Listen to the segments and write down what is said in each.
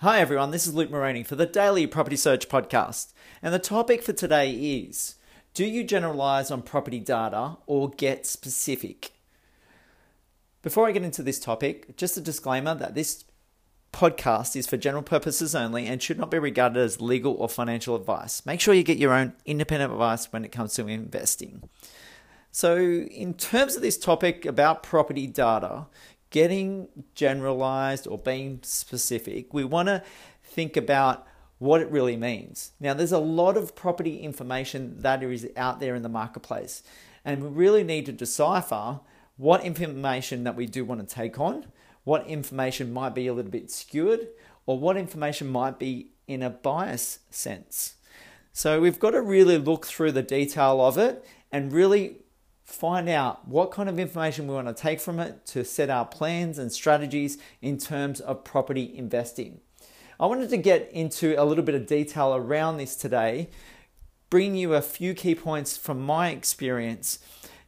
Hi, everyone. This is Luke Moroney for the Daily Property Search Podcast. And the topic for today is Do you generalize on property data or get specific? Before I get into this topic, just a disclaimer that this podcast is for general purposes only and should not be regarded as legal or financial advice. Make sure you get your own independent advice when it comes to investing. So, in terms of this topic about property data, getting generalized or being specific, we want to think about what it really means. Now, there's a lot of property information that is out there in the marketplace, and we really need to decipher what information that we do want to take on, what information might be a little bit skewed, or what information might be in a bias sense. So, we've got to really look through the detail of it and really find out what kind of information we want to take from it to set our plans and strategies in terms of property investing. I wanted to get into a little bit of detail around this today, bring you a few key points from my experience.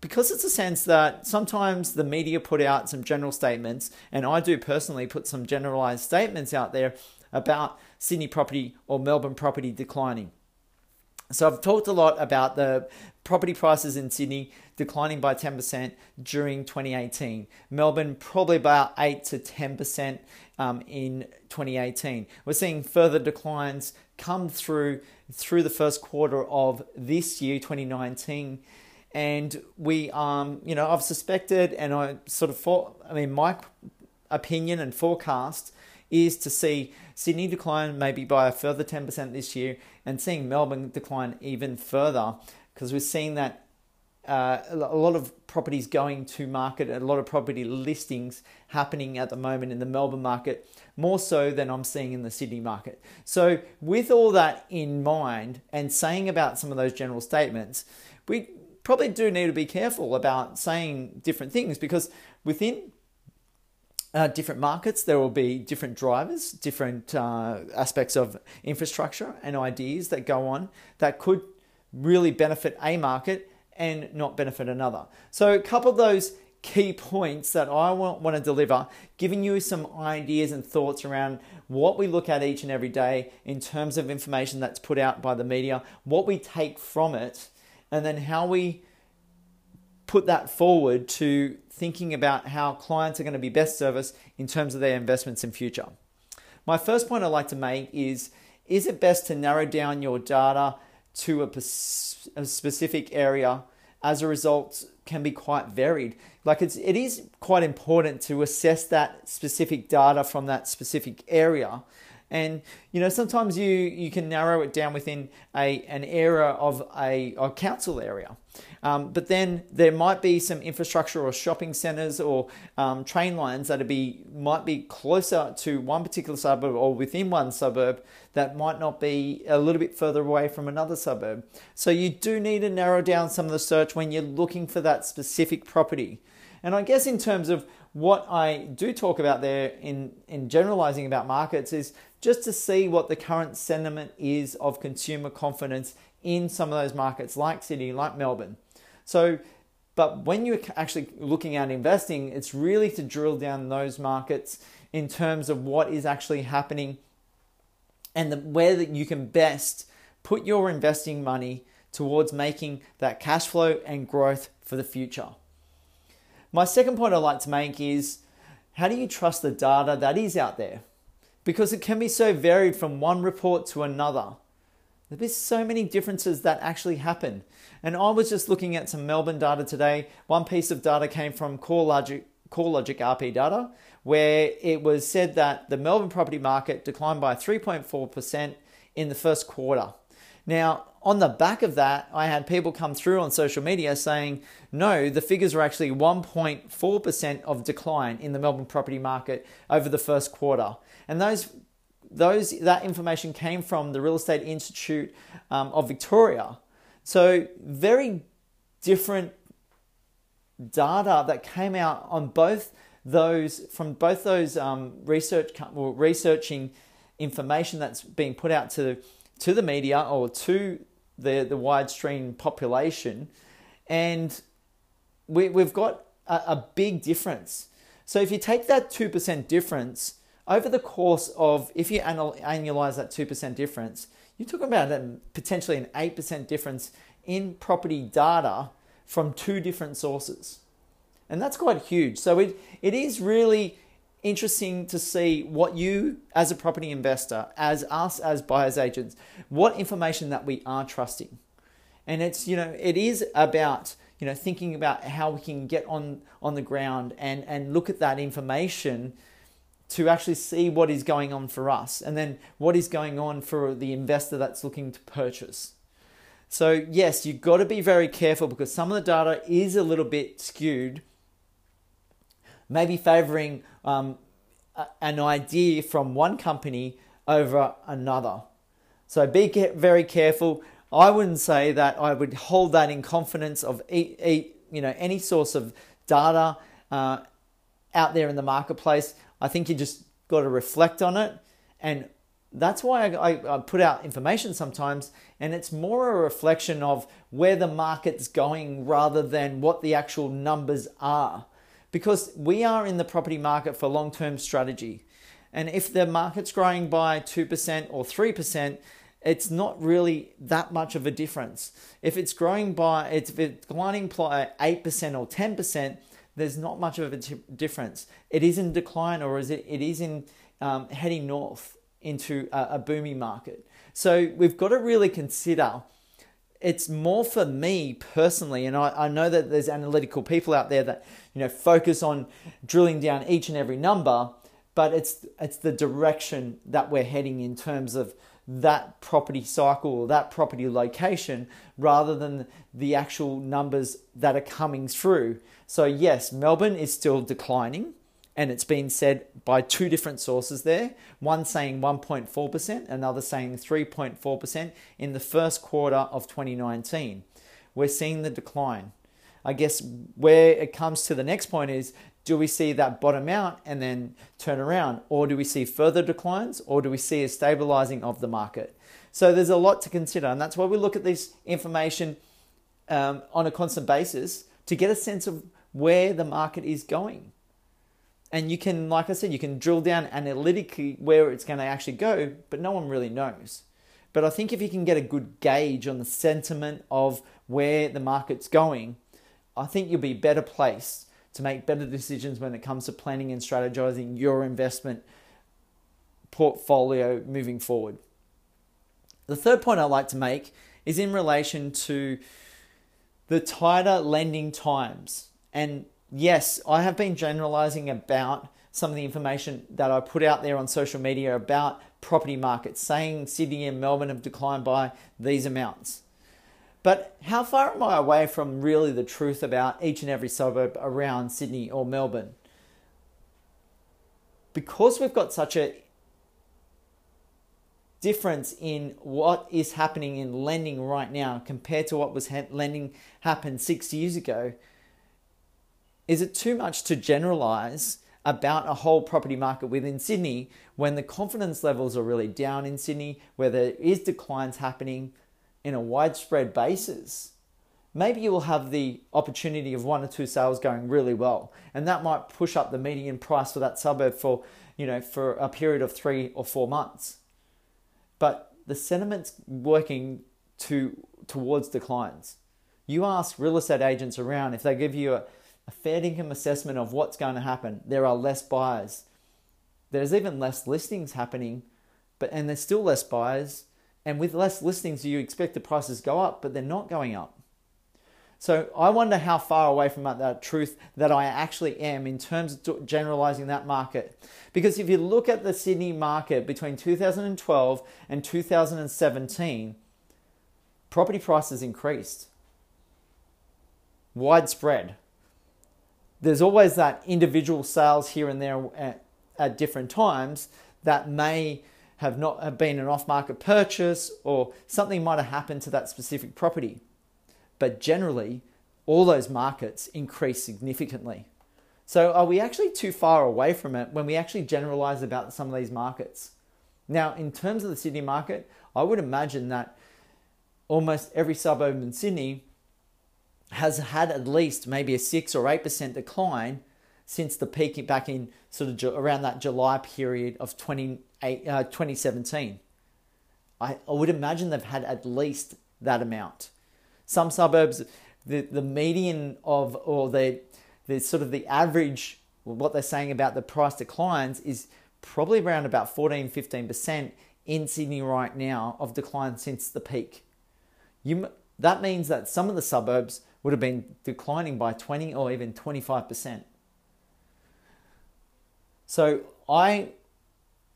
Because it's a sense that sometimes the media put out some general statements, and I do personally put some generalized statements out there about Sydney property or Melbourne property declining. So I've talked a lot about the property prices in Sydney declining by 10% during 2018. Melbourne probably about 8 to 10% um, in 2018. We're seeing further declines come through through the first quarter of this year, 2019. And we, um, you know, I've suspected, and I sort of, for, I mean, my opinion and forecast is to see Sydney decline maybe by a further 10% this year and seeing Melbourne decline even further because we're seeing that uh, a lot of properties going to market, a lot of property listings happening at the moment in the Melbourne market, more so than I'm seeing in the Sydney market. So, with all that in mind and saying about some of those general statements, we probably do need to be careful about saying different things because within uh, different markets, there will be different drivers, different uh, aspects of infrastructure and ideas that go on that could really benefit a market and not benefit another. So, a couple of those key points that I want, want to deliver, giving you some ideas and thoughts around what we look at each and every day in terms of information that's put out by the media, what we take from it, and then how we put that forward to thinking about how clients are going to be best serviced in terms of their investments in future. My first point I'd like to make is is it best to narrow down your data to a, a specific area as a result can be quite varied like it's it is quite important to assess that specific data from that specific area and you know, sometimes you you can narrow it down within a an area of a, a council area. Um, but then there might be some infrastructure or shopping centres or um, train lines that be might be closer to one particular suburb or within one suburb that might not be a little bit further away from another suburb. So you do need to narrow down some of the search when you're looking for that specific property. And I guess in terms of what I do talk about there in, in generalizing about markets is just to see what the current sentiment is of consumer confidence in some of those markets like Sydney, like Melbourne. So, but when you're actually looking at investing, it's really to drill down those markets in terms of what is actually happening and the, where that you can best put your investing money towards making that cash flow and growth for the future. My second point I'd like to make is how do you trust the data that is out there? because it can be so varied from one report to another. There's so many differences that actually happen. And I was just looking at some Melbourne data today. One piece of data came from CoreLogic, CoreLogic RP data, where it was said that the Melbourne property market declined by 3.4% in the first quarter. Now, on the back of that, I had people come through on social media saying, no, the figures are actually 1.4% of decline in the Melbourne property market over the first quarter. And those, those, that information came from the Real Estate Institute um, of Victoria. So, very different data that came out on both those, from both those um, research, well, researching information that's being put out to to the media or to the, the widestream population. And we, we've got a, a big difference. So if you take that 2% difference over the course of, if you annualize that 2% difference, you're talking about potentially an 8% difference in property data from two different sources. And that's quite huge. So it, it is really interesting to see what you, as a property investor, as us as buyers agents, what information that we are trusting. And it's, you know, it is about, you know, thinking about how we can get on, on the ground and, and look at that information to actually see what is going on for us and then what is going on for the investor that's looking to purchase. So, yes, you've got to be very careful because some of the data is a little bit skewed, maybe favoring um, an idea from one company over another. So, be very careful. I wouldn't say that I would hold that in confidence of you know any source of data uh, out there in the marketplace. I think you just got to reflect on it. And that's why I, I, I, put out information sometimes, and it's more a reflection of where the market's going rather than what the actual numbers are. Because we are in the property market for long term strategy. And if the market's growing by 2% or 3%, it's not really that much of a difference. If it's growing by, if it's declining by 8% or 10%, there's not much of a difference. It is in decline or is it, it is in um, heading north into a, a booming market. So we've got to really consider it's more for me personally, and I, I know that there's analytical people out there that you know focus on drilling down each and every number, but it's it's the direction that we're heading in terms of that property cycle or that property location rather than the actual numbers that are coming through. So, yes, Melbourne is still declining, and it's been said by two different sources there one saying 1.4%, another saying 3.4% in the first quarter of 2019. We're seeing the decline. I guess where it comes to the next point is do we see that bottom out and then turn around? Or do we see further declines? Or do we see a stabilizing of the market? So there's a lot to consider. And that's why we look at this information um, on a constant basis to get a sense of where the market is going. And you can, like I said, you can drill down analytically where it's going to actually go, but no one really knows. But I think if you can get a good gauge on the sentiment of where the market's going, I think you'll be better placed to make better decisions when it comes to planning and strategizing your investment portfolio moving forward. The third point I'd like to make is in relation to the tighter lending times. And yes, I have been generalizing about some of the information that I put out there on social media about property markets, saying Sydney and Melbourne have declined by these amounts. But how far am I away from really the truth about each and every suburb around Sydney or Melbourne? Because we've got such a difference in what is happening in lending right now compared to what was ha- lending happened six years ago, is it too much to generalize about a whole property market within Sydney when the confidence levels are really down in Sydney, where there is declines happening, in a widespread basis, maybe you will have the opportunity of one or two sales going really well, and that might push up the median price for that suburb for you know for a period of three or four months. But the sentiment's working to towards declines. You ask real estate agents around if they give you a, a fair income assessment of what's going to happen. There are less buyers. There's even less listings happening, but and there's still less buyers and with less listings, you expect the prices go up, but they're not going up. So I wonder how far away from that truth that I actually am in terms of generalizing that market. Because if you look at the Sydney market between 2012 and 2017, property prices increased. Widespread. There's always that individual sales here and there at, at different times that may have not have been an off-market purchase or something might have happened to that specific property. But generally, all those markets increase significantly. So are we actually too far away from it when we actually generalize about some of these markets? Now, in terms of the Sydney market, I would imagine that almost every suburb in Sydney has had at least maybe a 6 or 8% decline since the peak back in sort of around that July period of 28, uh, 2017. I, I would imagine they've had at least that amount. Some suburbs, the, the median of, or the, the sort of the average, what they're saying about the price declines is probably around about 14, 15% in Sydney right now of decline since the peak. You, that means that some of the suburbs would have been declining by 20 or even 25%. So I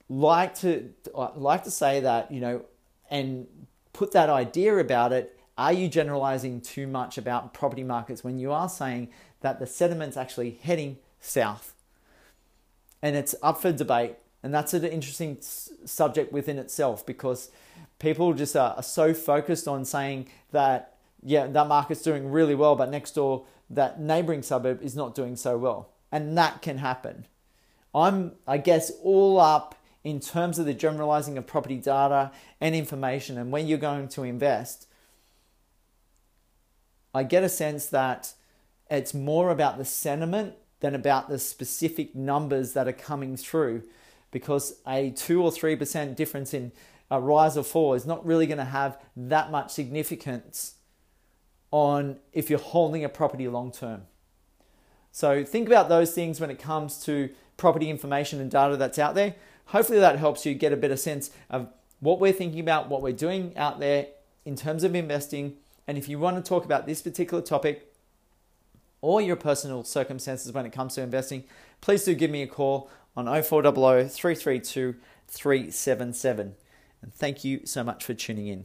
like to like to say that you know and put that idea about it. Are you generalizing too much about property markets when you are saying that the sentiment's actually heading south? And it's up for debate, and that's an interesting subject within itself because people just are so focused on saying that yeah that market's doing really well, but next door that neighboring suburb is not doing so well, and that can happen. I'm, I guess, all up in terms of the generalizing of property data and information and when you're going to invest. I get a sense that it's more about the sentiment than about the specific numbers that are coming through because a 2 or 3% difference in a rise or fall is not really going to have that much significance on if you're holding a property long term. So think about those things when it comes to property information and data that's out there. Hopefully, that helps you get a better sense of what we're thinking about, what we're doing out there in terms of investing. And if you want to talk about this particular topic or your personal circumstances when it comes to investing, please do give me a call on 0400 332 377. And thank you so much for tuning in.